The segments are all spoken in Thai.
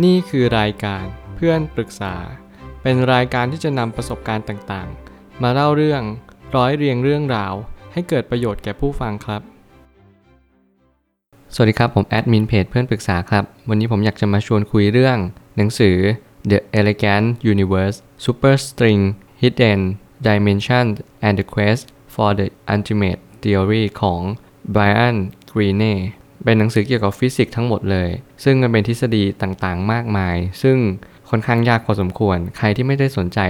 นี่คือรายการเพื่อนปรึกษา เป็นรายการที่จะนำประสบการณ์ต่างๆ มาเล่าเรื่องร้อยเรียงเรื่องราว ให้เกิดประโยชน์แก่ผู้ฟังครับ สวัสดีครับ ผมแอดมินเพจเพื่อนปรึกษาครับ วันนี้ผมอยากจะมาชวนคุยเรื่อง หนังสือ The Elegant Universe Super String Hidden Dimension and the Quest for the Ultimate Theory ของ Brian Greene เป็นหนังสือเกี่ยวกับฟิสิกส์ทั้งหมดเลย ซึ่งมันเป็นทฤษฎีต่างๆ มากมาย ซึ่งค่อนข้างยากพอสมควร ใครที่ไม่ได้สนใจ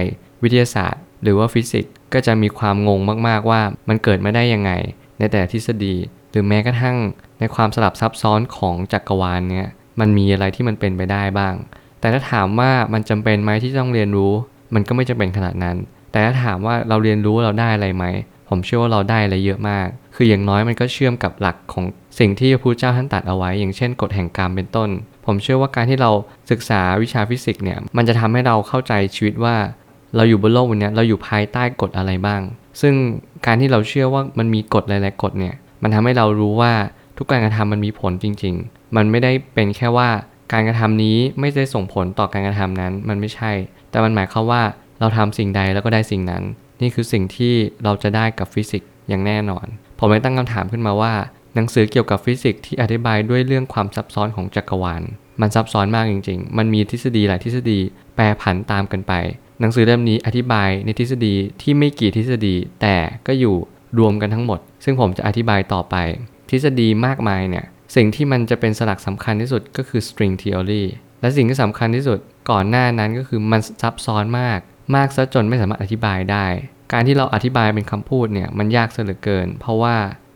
วิทยาศาสตร์ หรือว่าฟิสิกส์ก็จะมีความงงมากๆว่ามันเกิดมาได้ยังไง ในแต่ทฤษฎี หรือแม้กระทั่งในความสลับซับซ้อนของจักรวาลเนี้ยมันมีอะไรที่มันเป็นไปได้บ้าง แต่ถ้าถามว่ามันจำเป็นไหมที่ต้องเรียนรู้ มันก็ไม่จำเป็นขนาดนั้น แต่ถ้าถามว่าเราเรียนรู้เราได้อะไรไหม ผมเชื่อว่าเราได้อะไรเยอะมาก คืออย่างน้อยมันก็เชื่อมกับหลักของสิ่งที่พระพุทธเจ้าท่านตัดเอาไว้ อย่างเช่นกฎแห่งกรรมเป็นต้น ผมเชื่อว่าการที่เราศึกษาวิชาฟิสิกส์เนี่ย มันจะทำให้เราเข้าใจชีวิตว่า เราอยู่บนโลกวันนี้เราอยู่ภายใต้กฎอะไรบ้าง ซึ่งการที่เราเชื่อว่ามันมีกฎหลายๆกฎเนี่ย มันทำให้เรารู้ว่าทุกการกระทำมันมีผลจริง ๆ มันไม่ได้เป็นแค่ว่าการกระทำนี้ไม่ได้ส่งผลต่อการกระทำนั้น มันไม่ใช่ แต่มันหมายความว่าเราทำสิ่งใดแล้วก็ได้สิ่งนั้น นี่คือสิ่งที่เราจะได้กับฟิสิกส์อย่างแน่นอน ผมเลยตั้งคำถามขึ้นมาว่า หนังสือเกี่ยวกับฟิสิกส์ที่อธิบายด้วยเรื่องความซับซ้อนของจักรวาล มันซับซ้อนมากจริง ๆ มันมีทฤษฎีหลายทฤษฎีแปรผันตามกันไป หนังสือเล่มนี้อธิบายในทฤษฎีที่ไม่กี่ทฤษฎี แต่ก็อยู่รวมกันทั้งหมด ซึ่งผมจะอธิบายต่อไป ทฤษฎีมากมายเนี่ยสิ่งที่มันจะเป็นสลักสำคัญที่สุดก็คือ string theory และสิ่งที่สำคัญที่สุดก่อนหน้านั้นก็คือมันซับซ้อนมาก มากซะจนไม่สามารถอธิบายได้ การที่เราอธิบายเป็นคำพูดเนี่ยมันยากเสียเหลือเกิน เพราะว่า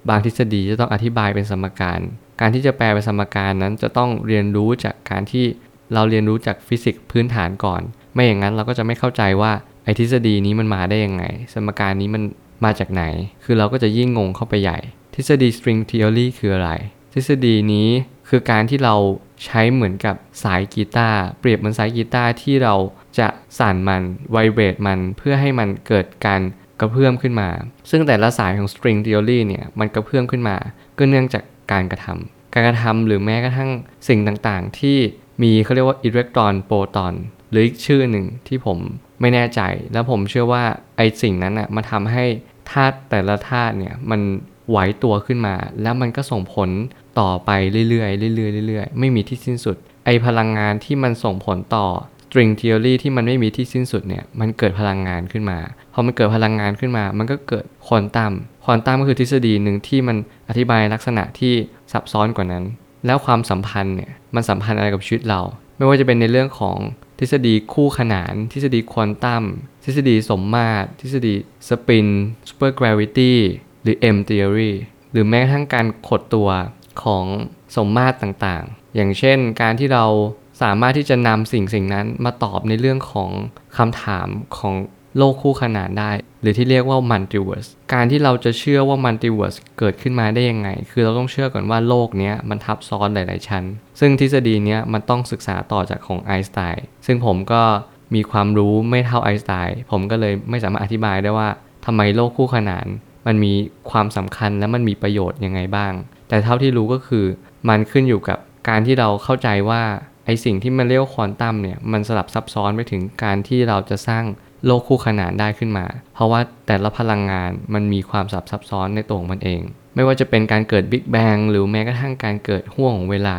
บางทฤษฎีจะต้องอธิบายเป็นสมการ การที่จะแปลเป็นสมการนั้นจะต้องเรียนรู้จากการที่เราเรียนรู้จากฟิสิกส์พื้นฐานก่อน ไม่อย่างนั้นเราก็จะไม่เข้าใจว่าไอ้ทฤษฎีนี้มันมาได้ยังไง สมการนี้มันมาจากไหน คือเราก็จะยิ่งงงเข้าไปใหญ่ ทฤษฎี string theory คืออะไร ทฤษฎีนี้คือการที่เราใช้เหมือนกับสายกีตาร์เปรียบเหมือนสายกีตาร์ที่เรา จะสั่นมันไวเบรตมันเพื่อให้มันเกิดการกระเพื่อมขึ้นมา ซึ่งแต่ละสายของ string theory เนี่ยมันกระเพื่อมขึ้นมาก็เนื่องจากการกระทำการกระทำหรือแม้กระทั่งสิ่งต่างๆ ที่มีเขาเรียกว่าอิเล็กตรอนโปรตอนหรืออีกชื่อหนึ่งที่ผมไม่แน่ใจ แล้วผมเชื่อว่าไอสิ่งนั้นอะมาทำให้ธาตุแต่ละธาตุเนี่ยมันไหวตัวขึ้นมา แล้วมันก็ส่งผลต่อไปเรื่อยๆเรื่อยๆเรื่อยๆไม่มีที่สิ้นสุด ไอพลังงานที่มันส่งผลต่อ string theory ที่มันไม่มีที่สิ้นสุดเนี่ยมันเกิดพลังงานขึ้นมาพอมันเกิดพลังงานขึ้นมา มันก็เกิดควอนตัมควอนตัมก็คือทฤษฎีหนึ่งที่มันอธิบายลักษณะที่ซับซ้อนกว่านั้น แล้วความสัมพันธ์เนี่ยมันสัมพันธ์อะไรกับชีวิตเรา ไม่ว่าจะเป็นในเรื่องของทฤษฎีคู่ขนาน ทฤษฎีควอนตัมทฤษฎีสมมาตร ทฤษฎี string super gravity หรือ M theory หรือแม้กระทั่งการขดตัวของสมมาตรต่างๆ อย่างเช่นการที่เรา สามารถที่จะนำสิ่งสิ่งนั้นมาตอบในเรื่องของคำถามของโลกคู่ขนานได้ หรือที่เรียกว่า multiverse การที่เราจะเชื่อว่า multiverse เกิดขึ้นมาได้ยังไง คือเราต้องเชื่อก่อนว่าโลกนี้มันทับซ้อนหลาย ๆ ชั้น ซึ่งทฤษฎีนี้มันต้องศึกษาต่อจากของไอน์สไตน์ซึ่งผมก็มีความรู้ไม่เท่าไอน์สไตน์ผมก็เลยไม่สามารถอธิบายได้ว่าทำไมโลกคู่ขนาน มันมีความสำคัญและมันมีประโยชน์ยังไงบ้าง แต่เท่าที่รู้ก็คือมันขึ้นอยู่กับการที่เราเข้าใจว่า ไอสิ่งที่มันเรียกว่าควอนตัมเนี่ยมันสลับซับซ้อนไปถึงการที่เราจะสร้างโลกคู่ขนานได้ขึ้นมา เพราะว่าแต่ละพลังงานมันมีความสลับซับซ้อนในตัวของมันเอง ไม่ว่าจะเป็นการเกิดบิ๊กแบงหรือแม้กระทั่งการเกิดห่วงของเวลา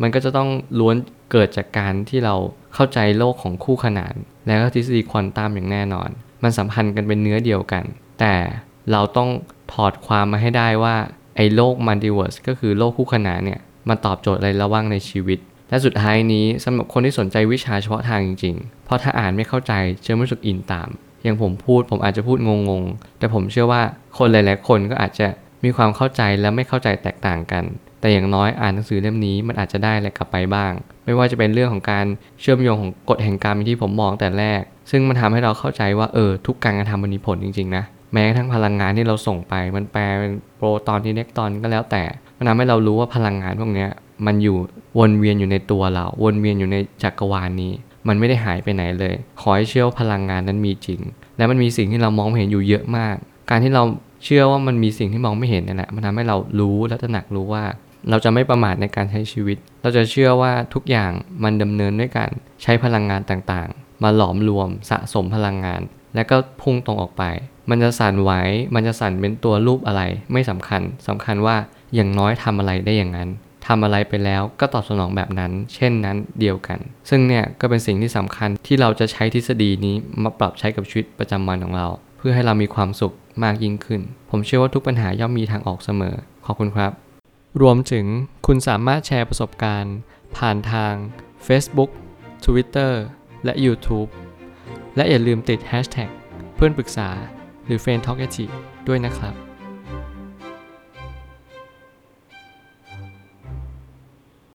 มันก็จะต้องล้วนเกิดจากการที่เราเข้าใจโลกของคู่ขนาน แล้วก็ทฤษฎีควอนตัมอย่างแน่นอน มันสัมพันธ์กันเป็นเนื้อเดียวกัน แต่เราต้องถอดความมาให้ได้ว่าไอ้โลก multiverse ก็คือโลกคู่ขนานเนี่ยมันตอบโจทย์อะไรระว่างในชีวิต และสุดท้ายนี้สำหรับคนที่สนใจวิชาเฉพาะทางจริงๆ เพราะถ้าอ่านไม่เข้าใจจะไม่รู้สึกอินตาม อย่างผมพูดผมอาจจะพูดงงๆ แต่ผมเชื่อว่าคนหลายๆ คนก็อาจจะมีความเข้าใจและไม่เข้าใจแตกต่างกัน แต่อย่างน้อยอ่านหนังสือเล่มนี้มันอาจจะได้อะไรกลับไปบ้าง ไม่ว่าจะเป็นเรื่องของการเชื่อมโยงของกฎแห่งกรรมที่ผมมองแต่แรก ซึ่งมันทำให้เราเข้าใจว่าเออทุกการกระทำมันมีผลจริงๆนะ แม้กระทั่งพลังงานที่เราส่งไป มันแปลเป็นโปรตอนอิเล็กตรอนก็แล้วแต่ มันทำให้เรารู้ว่าพลังงานพวกนี้ มันอยู่วนเวียนอยู่ในตัวเรา วนเวียนอยู่ในจักรวาลนี้ มันไม่ได้หายไปไหนเลย ขอให้เชื่อว่าพลังงานนั้นมีจริง และมันมีสิ่งที่เรามองเห็นอยู่เยอะมาก การที่เราเชื่อว่ามันมีสิ่งที่มองไม่เห็นนั่นแหละมันทำให้เรารู้และตระหนักรู้ว่า เราจะไม่ประมาทในการใช้ชีวิต เราจะเชื่อว่าทุกอย่างมันดำเนินด้วยการใช้พลังงานต่างๆ มาหลอมรวมสะสมพลังงาน แล้วก็พุ่งตรงออกไป มันจะสั่นไหวมันจะสั่นเป็นตัวรูปอะไร ไม่สำคัญสำคัญว่าอย่างน้อยทำอะไรได้อย่างนั้น ทำอะไรไปแล้วก็ตอบสนองแบบนั้น เช่นนั้นเดียวกัน ซึ่งเนี่ยก็เป็นสิ่งที่สำคัญที่เราจะใช้ทฤษฎีนี้มาปรับใช้กับชีวิตประจำวันของเรา เพื่อให้เรามีความสุขมากยิ่งขึ้น ผมเชื่อว่าทุกปัญหาย่อมมีทางออกเสมอ ขอบคุณครับ รวมถึงคุณสามารถแชร์ประสบการณ์ ผ่านทาง Facebook Twitter และ YouTube และอย่าลืมติด Hashtag เพื่อนปรึกษาหรือ f r ร e n d t a l k ด้วยนะครับ